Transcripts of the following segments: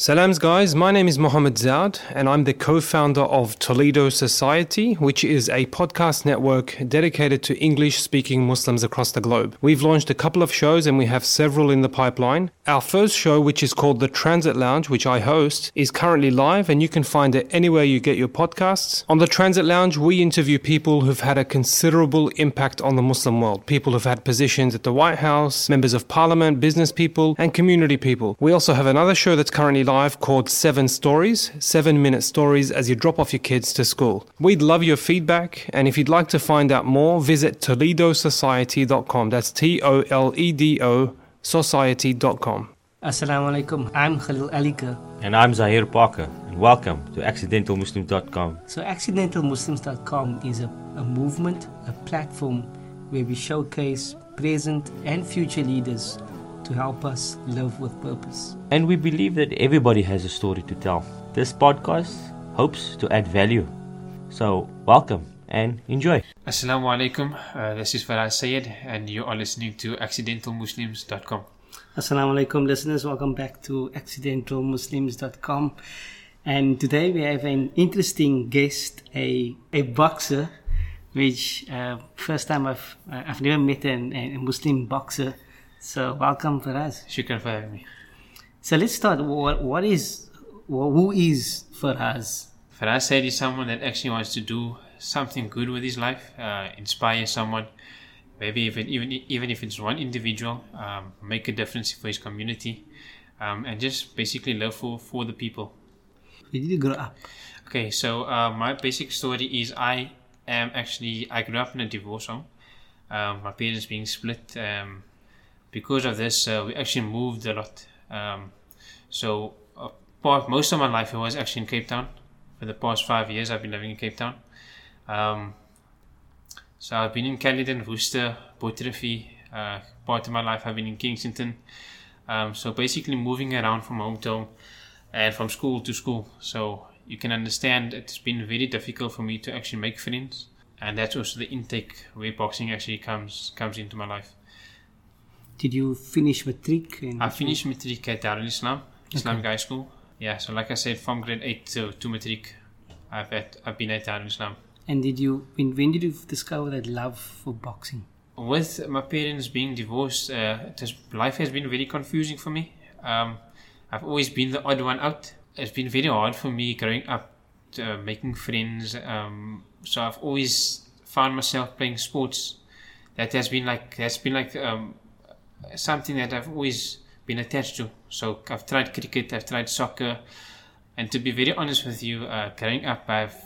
Salams, guys. My name is Mohammed Zaud, and I'm the co founder of Toledo Society, which is a podcast network dedicated to English speaking Muslims across the globe. We've launched a couple of shows and we have several in the pipeline. Our first show, which is called The Transit Lounge, which I host, is currently live and you can find it anywhere you get your podcasts. On The Transit Lounge, we interview people who've had a considerable impact on the Muslim world. People who've had positions at the White House, members of parliament, business people, and community people. We also have another show that's currently live called Seven Stories, seven minute stories as you drop off your kids to school. We'd love your feedback, and if you'd like to find out more, visit ToledoSociety.com. That's T O L E D O Society.com. Assalamu alaikum. I'm Khalil Alika. And I'm Zahir Parker, and welcome to AccidentalMuslim.com. So, AccidentalMuslims.com is a, a movement, a platform where we showcase present and future leaders to help us live with purpose. And we believe that everybody has a story to tell. This podcast hopes to add value. So, welcome and enjoy. Assalamu alaikum. Uh, this is Faraz Sayed, and you are listening to AccidentalMuslims.com. Assalamu alaikum, listeners. Welcome back to AccidentalMuslims.com. And today we have an interesting guest, a, a boxer, which uh, first time I've I've never met an, a Muslim boxer. So welcome Faraz. Shukran for having me. So let's start. What, what is, who is Faraz? Faraz Sayed is someone that actually wants to do something good with his life, uh, inspire someone, maybe even even even if it's one individual, um, make a difference for his community, um, and just basically love for for the people. Where did you grow up? Okay, so uh, my basic story is I am actually I grew up in a divorce home. Um, my parents being split. Um, because of this, uh, we actually moved a lot. Um, so, uh, part, most of my life I was actually in Cape Town. For the past five years, I've been living in Cape Town. Um, so I've been in Caledon, Worcester, Botrivier. Uh, part of my life I've been in Kingston. Um, so basically moving around from home to home and from school to school. So you can understand it's been very difficult for me to actually make friends. And that's also the intake where boxing actually comes comes into my life. Did you finish matric? in- I finished matric at Darul Islam, Islamic High School. Yeah, so like I said, from grade 8 to, to matric, I've, I've been at Darul Islam. And did you when, when did you discover that love for boxing? With my parents being divorced, uh, has, life has been very confusing for me. Um, I've always been the odd one out. It's been very hard for me growing up, uh, making friends. Um, so I've always found myself playing sports. That has been like that's been like um, something that I've always been attached to. So I've tried cricket, I've tried soccer, and to be very honest with you, uh, growing up, I've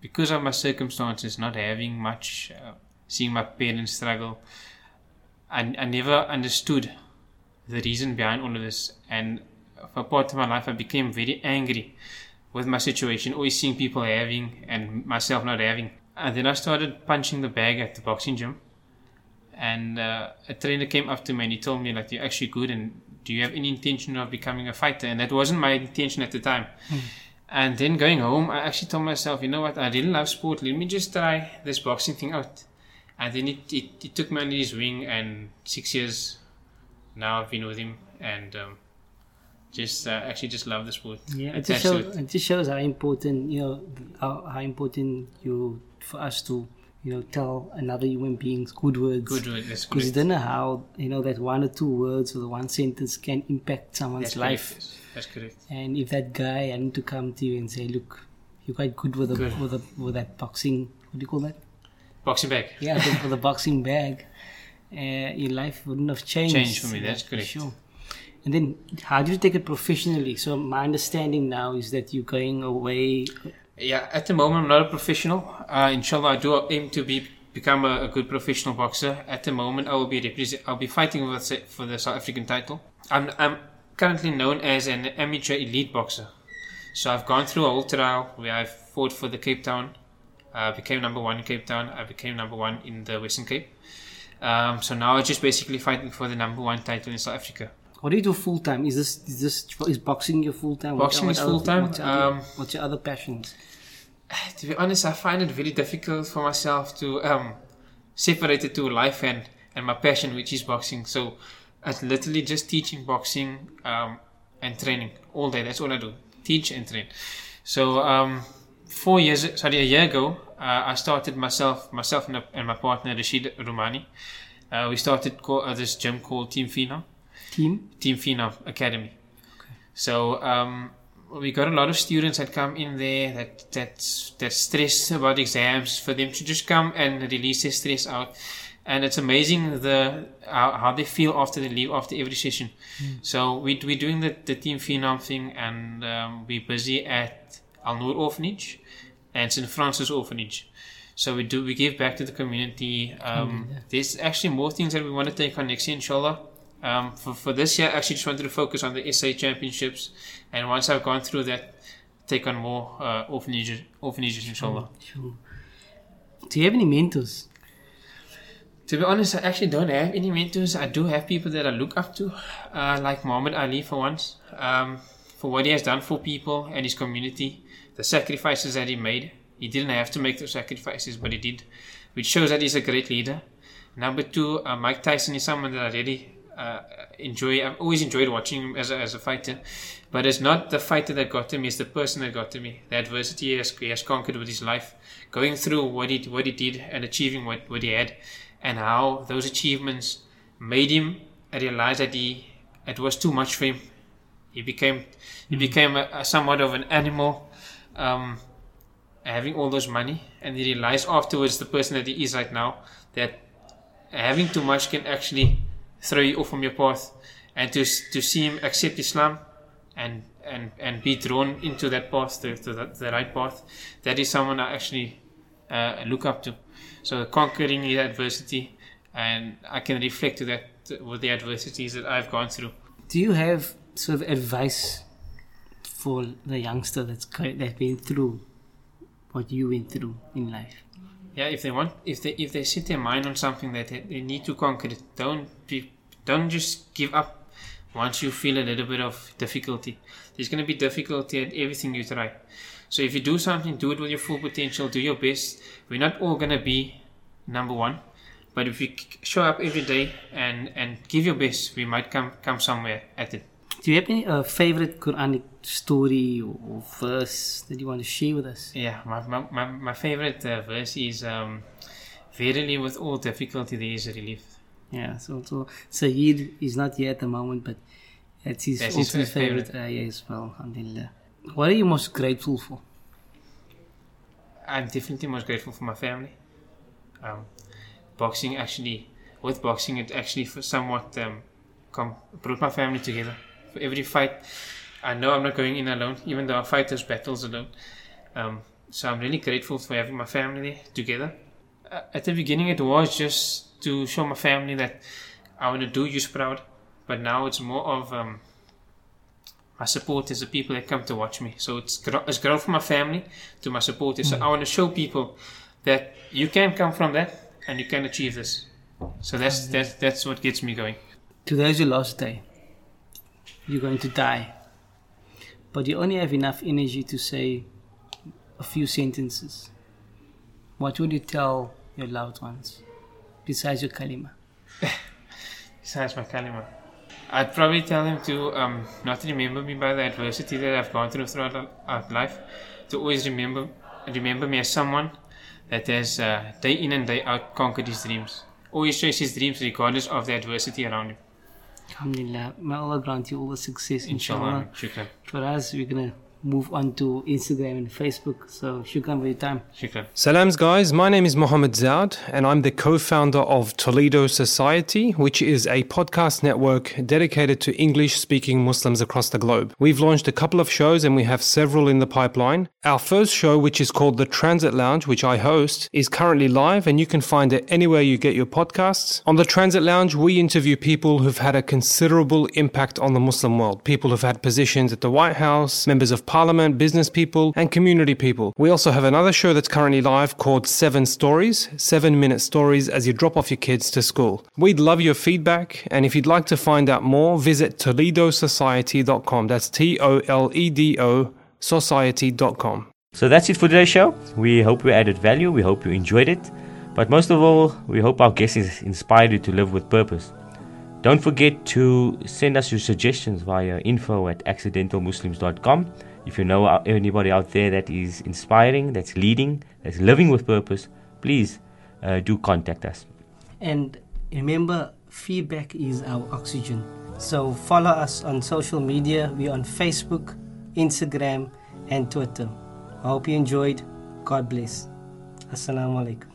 because of my circumstances, not having much, uh, seeing my parents struggle, I, I never understood the reason behind all of this. And for part of my life, I became very angry with my situation, always seeing people having and myself not having. And then I started punching the bag at the boxing gym. And uh, a trainer came up to me and he told me, like, you're actually good and do you have any intention of becoming a fighter? And that wasn't my intention at the time. And then going home, I actually told myself, you know what, I really love sport. Let me just try this boxing thing out. And then it, it, it took me under his wing, and six years now I've been with him, and um, just uh, actually just love the sport. Yeah, it just, shows, it. it just shows how important you know how, how important you for us to you know tell another human being good words. Good words, that's Because you don't know how you know that one or two words or the one sentence can impact someone's life. yes. That's correct. And if that guy had to come to you and say, "Look, you're quite good with the, Good. with a, with that boxing. What do you call that? Boxing bag. Yeah, think with a boxing bag, uh, your life wouldn't have changed. Changed for me, that's for correct. Sure. And then, how do you take it professionally? So my understanding now is that you're going away. Yeah, at the moment I'm not a professional. Uh, inshallah, I do aim to be become a, a good professional boxer. At the moment, I will be represent. I'll be fighting with for the South African title. I'm I'm currently known as an amateur elite boxer. So I've gone through a whole trial where I've fought for the Cape Town. I became number one in Cape Town. I became number one in the Western Cape. Um, so now I'm just basically fighting for the number one title in South Africa. What do you do full time? Is this is this is boxing your full time? Boxing is full-time, What's, your other- um, what's your other passions? to be honest, I find it very difficult for myself to um, separate it to life and, and my passion, which is boxing. So it's literally just teaching boxing. Um, and training all day. That's all I do: teach and train. So um, four years, sorry, a year ago, uh, I started myself, myself and, my partner Rashid Rumani. Uh, we started co- uh, this gym called Team Phenom. Team? Team Phenom Academy. So um, we got a lot of students that come in there that that's that stressed about exams for them to just come and release their stress out. And it's amazing the how, how they feel after they leave after every session. So we we're doing the, the Team Phenom thing, and um, we're busy at Al Noor Orphanage and St Francis Orphanage. So we do we give back to the community. Um, there's actually more things that we want to take on next year, inshallah. Um, for, for this year, I actually just wanted to focus on the SA championships, and once I've gone through that, take on more uh, orphanages, orphanages, inshallah. Sure. Do you have any mentors? To be honest, I actually don't have any mentors. I do have people that I look up to, uh, like Muhammad Ali for once, um, for what he has done for people and his community, the sacrifices that he made. He didn't have to make those sacrifices, but he did, which shows that he's a great leader. Number two, uh, Mike Tyson is someone that I really uh, enjoy. I've always enjoyed watching him as a, as a fighter, but it's not the fighter that got to me; it's the person that got to me. The adversity he has, he has conquered with his life, going through what he what he did and achieving what, what he had, and how those achievements made him realize that he it was too much for him. He became he became a, a somewhat of an animal. Um, having all those money and he realized afterwards the person that he is right now that having too much can actually throw you off from your path and to to see him accept Islam and and and be drawn into that path to, to the, the right path that is someone I actually uh, look up to so conquering the adversity and I can reflect to that with the adversities that I've gone through Do you have sort of advice for the youngster that's that's been through what you went through in life? Yeah if they want if they if they set their mind on something that they, they need to conquer it don't be don't just give up once you feel a little bit of difficulty. There's going to be difficulty at everything you try so if you do something do it with your full potential do your best. We're not all going to be number one but if you show up every day and and give your best we might come come somewhere at it Do you have any uh, favorite Quranic story or, verse that you want to share with us? Yeah, my my, my, my favorite uh, verse is um, Verily with all difficulty there is relief. Yeah, so, so Saeed is not here at the moment, but that's his, That's his his favorite ayah as well, alhamdulillah. What are you most grateful for? I'm definitely most grateful for my family. Um, boxing actually, with boxing, it actually somewhat um, com- brought my family together. For every fight, I know I'm not going in alone, even though I fight those battles alone. Um, so I'm really grateful for having my family there together. Uh, at the beginning, it was just to show my family that I want to do you proud, but now it's more of um, my supporters, the people that come to watch me. So it's gro- it's grown from my family to my supporters. So I want to show people that you can come from that and you can achieve this. So that's that's that's what gets me going. Today's your last day. You're going to die. But you only have enough energy to say a few sentences. What would you tell your loved ones besides your kalima? Besides my kalima, I'd probably tell them to um, not remember me by the adversity that I've gone through throughout our life. To always remember remember me as someone that has uh, day in and day out conquered his dreams. Always chase his dreams regardless of the adversity around him. Alhamdulillah. May Allah grant you all the success, inshallah. Inshallah. For us, we're going to move on to Instagram and Facebook. So, shukran for your time. Shukran. Salams, guys. My name is Mohammed Zaud, and I'm the co founder of Toledo Society, which is a podcast network dedicated to English speaking Muslims across the globe. We've launched a couple of shows, and we have several in the pipeline. Our first show, which is called The Transit Lounge, which I host, is currently live, and you can find it anywhere you get your podcasts. On The Transit Lounge, we interview people who've had a considerable impact on the Muslim world, people who've had positions at the White House, members of parliament, business people, and community people. We also have another show that's currently live called Seven Stories, seven minute stories as you drop off your kids to school. We'd love your feedback, and if you'd like to find out more, visit ToledoSociety.com. That's T O L E D O Society.com. So that's it for today's show. We hope we added value. We hope you enjoyed it. But most of all, we hope our guests inspired you to live with purpose. Don't forget to send us your suggestions via info at accidentalmuslims.com. If you know anybody out there that is inspiring, that's leading, that's living with purpose, please uh, do contact us. And remember, feedback is our oxygen. So follow us on social media. We're on Facebook, Instagram, and Twitter. I hope you enjoyed. God bless. Assalamu alaikum.